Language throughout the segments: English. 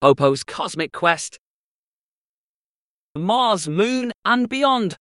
Popo's Cosmic Quest, Mars, Moon, and beyond.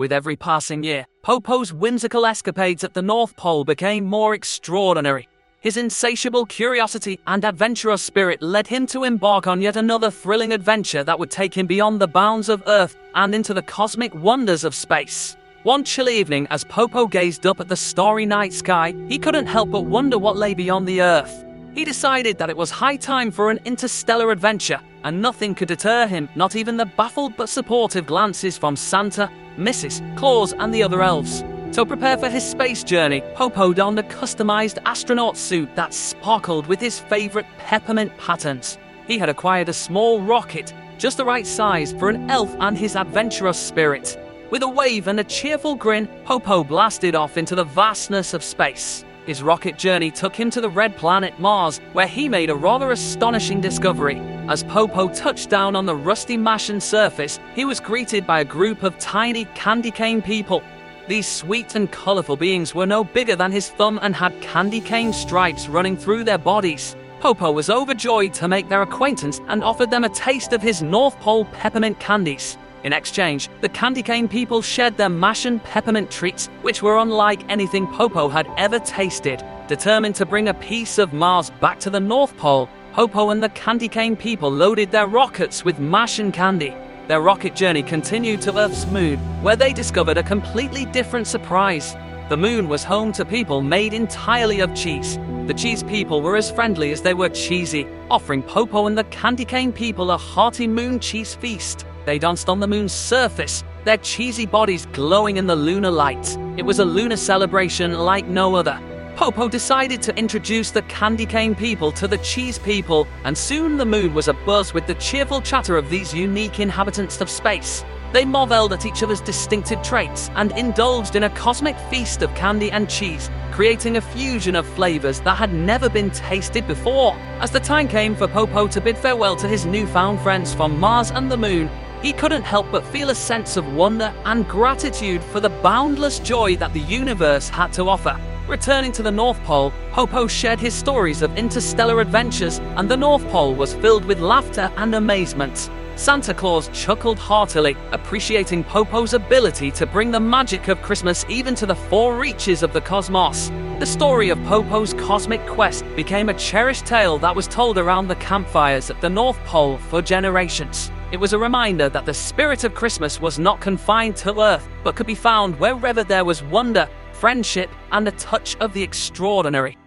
With every passing year, Popo's whimsical escapades at the North Pole became more extraordinary. His insatiable curiosity and adventurous spirit led him to embark on yet another thrilling adventure that would take him beyond the bounds of Earth and into the cosmic wonders of space. One chilly evening, as Popo gazed up at the starry night sky, he couldn't help but wonder what lay beyond the Earth. He decided that it was high time for an interstellar adventure, and nothing could deter him, not even the baffled but supportive glances from Santa, Mrs. Claus, and the other elves. To prepare for his space journey, Popo donned a customized astronaut suit that sparkled with his favorite peppermint patterns. He had acquired a small rocket, just the right size for an elf and his adventurous spirit. With a wave and a cheerful grin, Popo blasted off into the vastness of space. His rocket journey took him to the red planet Mars, where he made a rather astonishing discovery. As Popo touched down on the rusty Martian surface, he was greeted by a group of tiny candy cane people. These sweet and colourful beings were no bigger than his thumb and had candy cane stripes running through their bodies. Popo was overjoyed to make their acquaintance and offered them a taste of his North Pole peppermint candies. In exchange, the candy cane people shared their mash and peppermint treats, which were unlike anything Popo had ever tasted. Determined to bring a piece of Mars back to the North Pole, Popo and the candy cane people loaded their rockets with mash and candy. Their rocket journey continued to Earth's moon, where they discovered a completely different surprise. The moon was home to people made entirely of cheese. The cheese people were as friendly as they were cheesy, offering Popo and the candy cane people a hearty moon cheese feast. They danced on the moon's surface, their cheesy bodies glowing in the lunar light. It was a lunar celebration like no other. Popo decided to introduce the candy cane people to the cheese people, and soon the moon was abuzz with the cheerful chatter of these unique inhabitants of space. They marveled at each other's distinctive traits and indulged in a cosmic feast of candy and cheese, creating a fusion of flavors that had never been tasted before. As the time came for Popo to bid farewell to his newfound friends from Mars and the moon, he couldn't help but feel a sense of wonder and gratitude for the boundless joy that the universe had to offer. Returning to the North Pole, Popo shared his stories of interstellar adventures, and the North Pole was filled with laughter and amazement. Santa Claus chuckled heartily, appreciating Popo's ability to bring the magic of Christmas even to the four reaches of the cosmos. The story of Popo's cosmic quest became a cherished tale that was told around the campfires at the North Pole for generations. It was a reminder that the spirit of Christmas was not confined to Earth, but could be found wherever there was wonder, friendship, and a touch of the extraordinary.